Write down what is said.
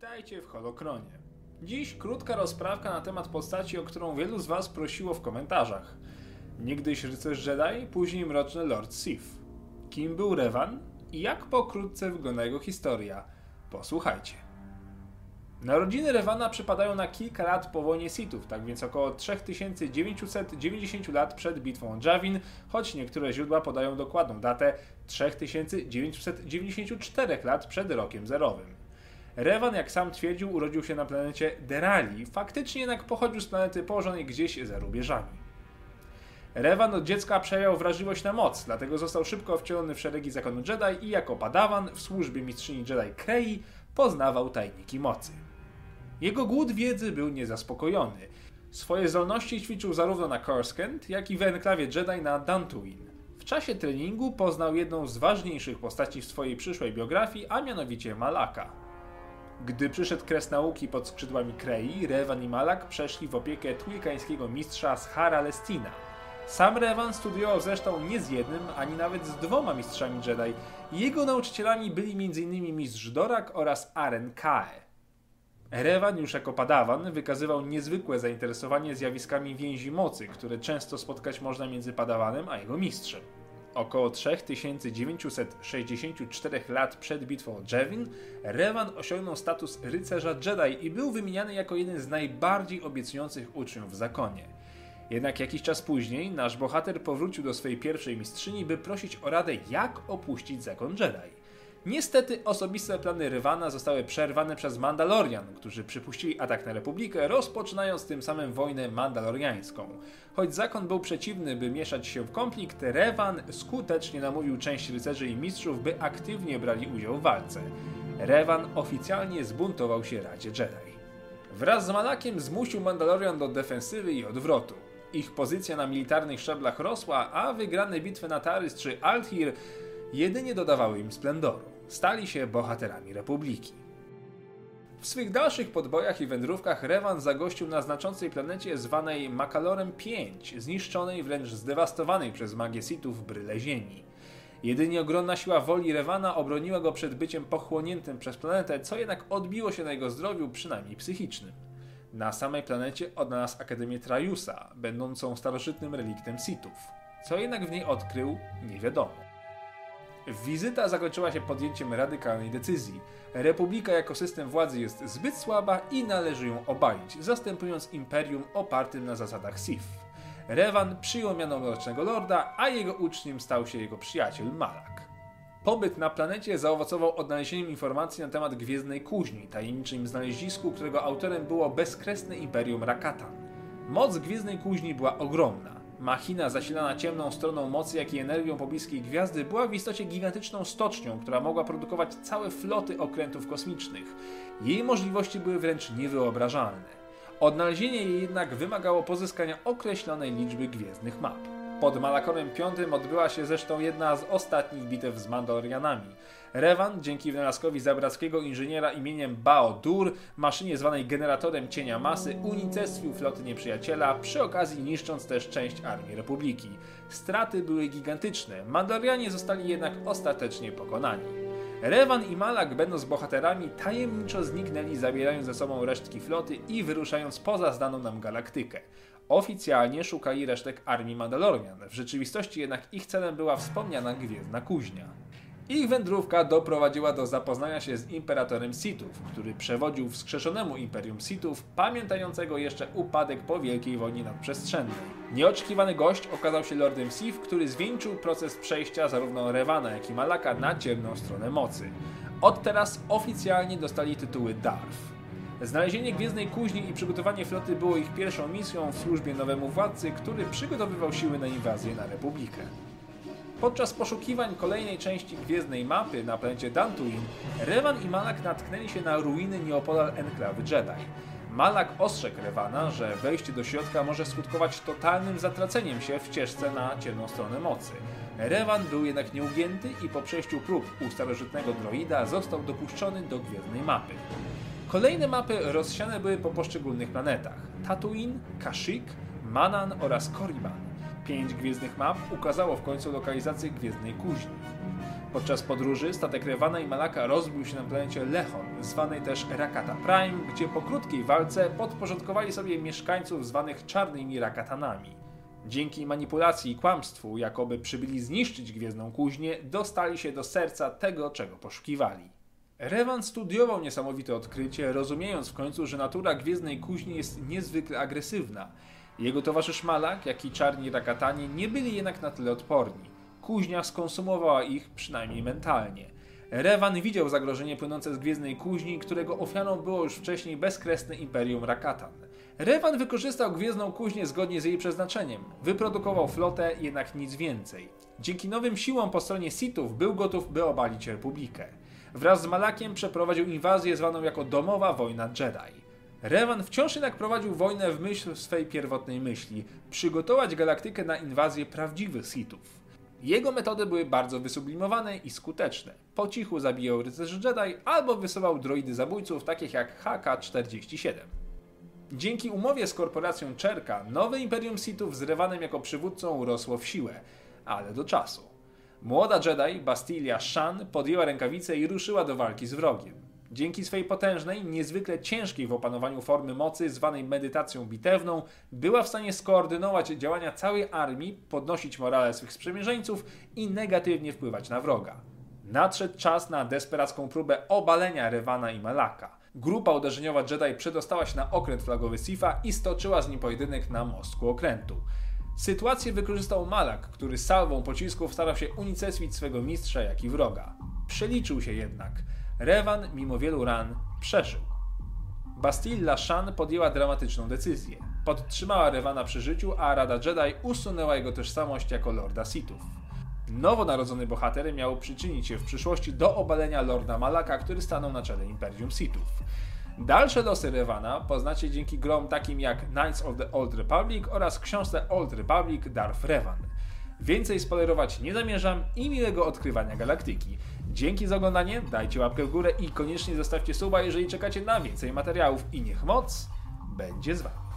Witajcie w Holokronie. Dziś krótka rozprawka na temat postaci, o którą wielu z Was prosiło w komentarzach. Niegdyś rycerz Jedi, później mroczny Lord Sith. Kim był Revan i jak pokrótce wygląda jego historia? Posłuchajcie. Narodziny Revana przypadają na kilka lat po wojnie Sithów, tak więc około 3990 lat przed bitwą Javin, choć niektóre źródła podają dokładną datę 3994 lat przed rokiem zerowym. Revan, jak sam twierdził, urodził się na planecie Derali, faktycznie jednak pochodził z planety położonej gdzieś za rubieżami. Revan od dziecka przejął wrażliwość na moc, dlatego został szybko wcielony w szeregi zakonu Jedi i jako padawan w służbie mistrzyni Jedi Krei poznawał tajniki mocy. Jego głód wiedzy był niezaspokojony. Swoje zdolności ćwiczył zarówno na Coruscant, jak i w enklawie Jedi na Dantooine. W czasie treningu poznał jedną z ważniejszych postaci w swojej przyszłej biografii, a mianowicie Malaka. Gdy przyszedł kres nauki pod skrzydłami Krei, Revan i Malak przeszli w opiekę twilkańskiego mistrza Shara Lestina. Sam Revan studiował zresztą nie z jednym, ani nawet z dwoma mistrzami Jedi. Jego nauczycielami byli m.in. mistrz Dorak oraz Aren Kae. Revan już jako padawan wykazywał niezwykłe zainteresowanie zjawiskami więzi mocy, które często spotkać można między padawanem a jego mistrzem. Około 3964 lat przed bitwą o Jevin, Revan osiągnął status rycerza Jedi i był wymieniany jako jeden z najbardziej obiecujących uczniów w zakonie. Jednak jakiś czas później nasz bohater powrócił do swojej pierwszej mistrzyni, by prosić o radę, jak opuścić zakon Jedi. Niestety osobiste plany Rywana zostały przerwane przez Mandalorian, którzy przypuścili atak na Republikę, rozpoczynając tym samym wojnę mandaloriańską. Choć zakon był przeciwny, by mieszać się w konflikt, Revan skutecznie namówił część rycerzy i mistrzów, by aktywnie brali udział w walce. Revan oficjalnie zbuntował się Radzie Jedi. Wraz z Malakiem zmusił Mandalorian do defensywy i odwrotu. Ich pozycja na militarnych szczeblach rosła, a wygrane bitwy na Tarys czy Althir jedynie dodawały im splendoru. Stali się bohaterami Republiki. W swych dalszych podbojach i wędrówkach Revan zagościł na znaczącej planecie zwanej Makalorem 5, zniszczonej wręcz zdewastowanej przez magię Sithów bryle ziemi. Jedynie ogromna siła woli Revana obroniła go przed byciem pochłoniętym przez planetę, co jednak odbiło się na jego zdrowiu, przynajmniej psychicznym. Na samej planecie odnalazł Akademię Trajusa, będącą starożytnym reliktem Sithów. Co jednak w niej odkrył, nie wiadomo. Wizyta zakończyła się podjęciem radykalnej decyzji. Republika jako system władzy jest zbyt słaba i należy ją obalić, zastępując imperium opartym na zasadach Sith. Revan przyjął miano Mrocznego Lorda, a jego uczniem stał się jego przyjaciel Malak. Pobyt na planecie zaowocował odnalezieniem informacji na temat Gwiezdnej Kuźni, tajemniczym znalezisku, którego autorem było bezkresne imperium Rakatan. Moc Gwiezdnej Kuźni była ogromna. Machina zasilana ciemną stroną mocy, jak i energią pobliskiej gwiazdy była w istocie gigantyczną stocznią, która mogła produkować całe floty okrętów kosmicznych. Jej możliwości były wręcz niewyobrażalne. Odnalezienie jej jednak wymagało pozyskania określonej liczby gwiezdnych map. Pod Malakorem V odbyła się zresztą jedna z ostatnich bitew z Mandalorianami. Revan, dzięki wynalazkowi zabrackiego inżyniera imieniem Bao Dur, maszynie zwanej generatorem cienia masy, unicestwił floty nieprzyjaciela, przy okazji niszcząc też część armii Republiki. Straty były gigantyczne, Mandalorianie zostali jednak ostatecznie pokonani. Revan i Malak, będąc bohaterami, tajemniczo zniknęli, zabierając ze sobą resztki floty i wyruszając poza znaną nam galaktykę. Oficjalnie szukali resztek armii Mandalorian, w rzeczywistości jednak ich celem była wspomniana Gwiezdna Kuźnia. Ich wędrówka doprowadziła do zapoznania się z imperatorem Sithów, który przewodził wskrzeszonemu imperium Sithów, pamiętającego jeszcze upadek po Wielkiej Wojnie Nadprzestrzennej. Nieoczekiwany gość okazał się Lordem Sith, który zwieńczył proces przejścia zarówno Revana, jak i Malaka na ciemną stronę mocy. Od teraz oficjalnie dostali tytuły Darth. Znalezienie Gwiezdnej Kuźni i przygotowanie floty było ich pierwszą misją w służbie nowemu władcy, który przygotowywał siły na inwazję na Republikę. Podczas poszukiwań kolejnej części gwiezdnej mapy na planecie Dantooine, Revan i Malak natknęli się na ruiny nieopodal enklawy Jedi. Malak ostrzegł Revana, że wejście do środka może skutkować totalnym zatraceniem się w ścieżce na ciemną stronę mocy. Revan był jednak nieugięty i po przejściu prób u starożytnego droida został dopuszczony do gwiezdnej mapy. Kolejne mapy rozsiane były po poszczególnych planetach: Tatooine, Kashyyyk, Manan oraz Korriban. Pięć gwiezdnych map ukazało w końcu lokalizację Gwiezdnej Kuźni. Podczas podróży statek Rewana i Malaka rozbił się na planecie Lechon, zwanej też Rakata Prime, gdzie po krótkiej walce podporządkowali sobie mieszkańców zwanych czarnymi Rakatanami. Dzięki manipulacji i kłamstwu, jakoby przybyli zniszczyć Gwiezdną Kuźnię, dostali się do serca tego, czego poszukiwali. Revan studiował niesamowite odkrycie, rozumiejąc w końcu, że natura Gwiezdnej Kuźni jest niezwykle agresywna. Jego towarzysz Malak, jak i czarni Rakatanie nie byli jednak na tyle odporni. Kuźnia skonsumowała ich przynajmniej mentalnie. Revan widział zagrożenie płynące z Gwiezdnej Kuźni, którego ofiarą było już wcześniej bezkresne Imperium Rakatan. Revan wykorzystał Gwiezdną Kuźnię zgodnie z jej przeznaczeniem. Wyprodukował flotę, jednak nic więcej. Dzięki nowym siłom po stronie Sithów był gotów, by obalić Republikę. Wraz z Malakiem przeprowadził inwazję zwaną jako Domowa Wojna Jedi. Revan wciąż jednak prowadził wojnę w myśl swej pierwotnej myśli przygotować galaktykę na inwazję prawdziwych Sithów. Jego metody były bardzo wysublimowane i skuteczne. Po cichu zabijał rycerzy Jedi albo wysyłał droidy zabójców takich jak HK-47. Dzięki umowie z korporacją Czerka, nowe Imperium Sithów z Revanem jako przywódcą urosło w siłę, ale do czasu. Młoda Jedi, Bastilia Shan, podjęła rękawice i ruszyła do walki z wrogiem. Dzięki swej potężnej, niezwykle ciężkiej w opanowaniu formy mocy, zwanej medytacją bitewną, była w stanie skoordynować działania całej armii, podnosić morale swych sprzymierzeńców i negatywnie wpływać na wroga. Nadszedł czas na desperacką próbę obalenia Rewana i Malaka. Grupa uderzeniowa Jedi przedostała się na okręt flagowy Sifa i stoczyła z nim pojedynek na mostku okrętu. Sytuację wykorzystał Malak, który salwą pocisków starał się unicestwić swego mistrza, jak i wroga. Przeliczył się jednak. Revan, mimo wielu ran, przeżył. Bastilla Shan podjęła dramatyczną decyzję. Podtrzymała Revana przy życiu, a Rada Jedi usunęła jego tożsamość jako Lorda Sithów. Nowonarodzony bohater miał przyczynić się w przyszłości do obalenia Lorda Malaka, który stanął na czele Imperium Sithów. Dalsze losy Revana poznacie dzięki grom takim jak Knights of the Old Republic oraz książce Old Republic Darth Revan. Więcej spoilerować nie zamierzam i miłego odkrywania galaktyki. Dzięki za oglądanie, dajcie łapkę w górę i koniecznie zostawcie suba, jeżeli czekacie na więcej materiałów i niech moc będzie z wami.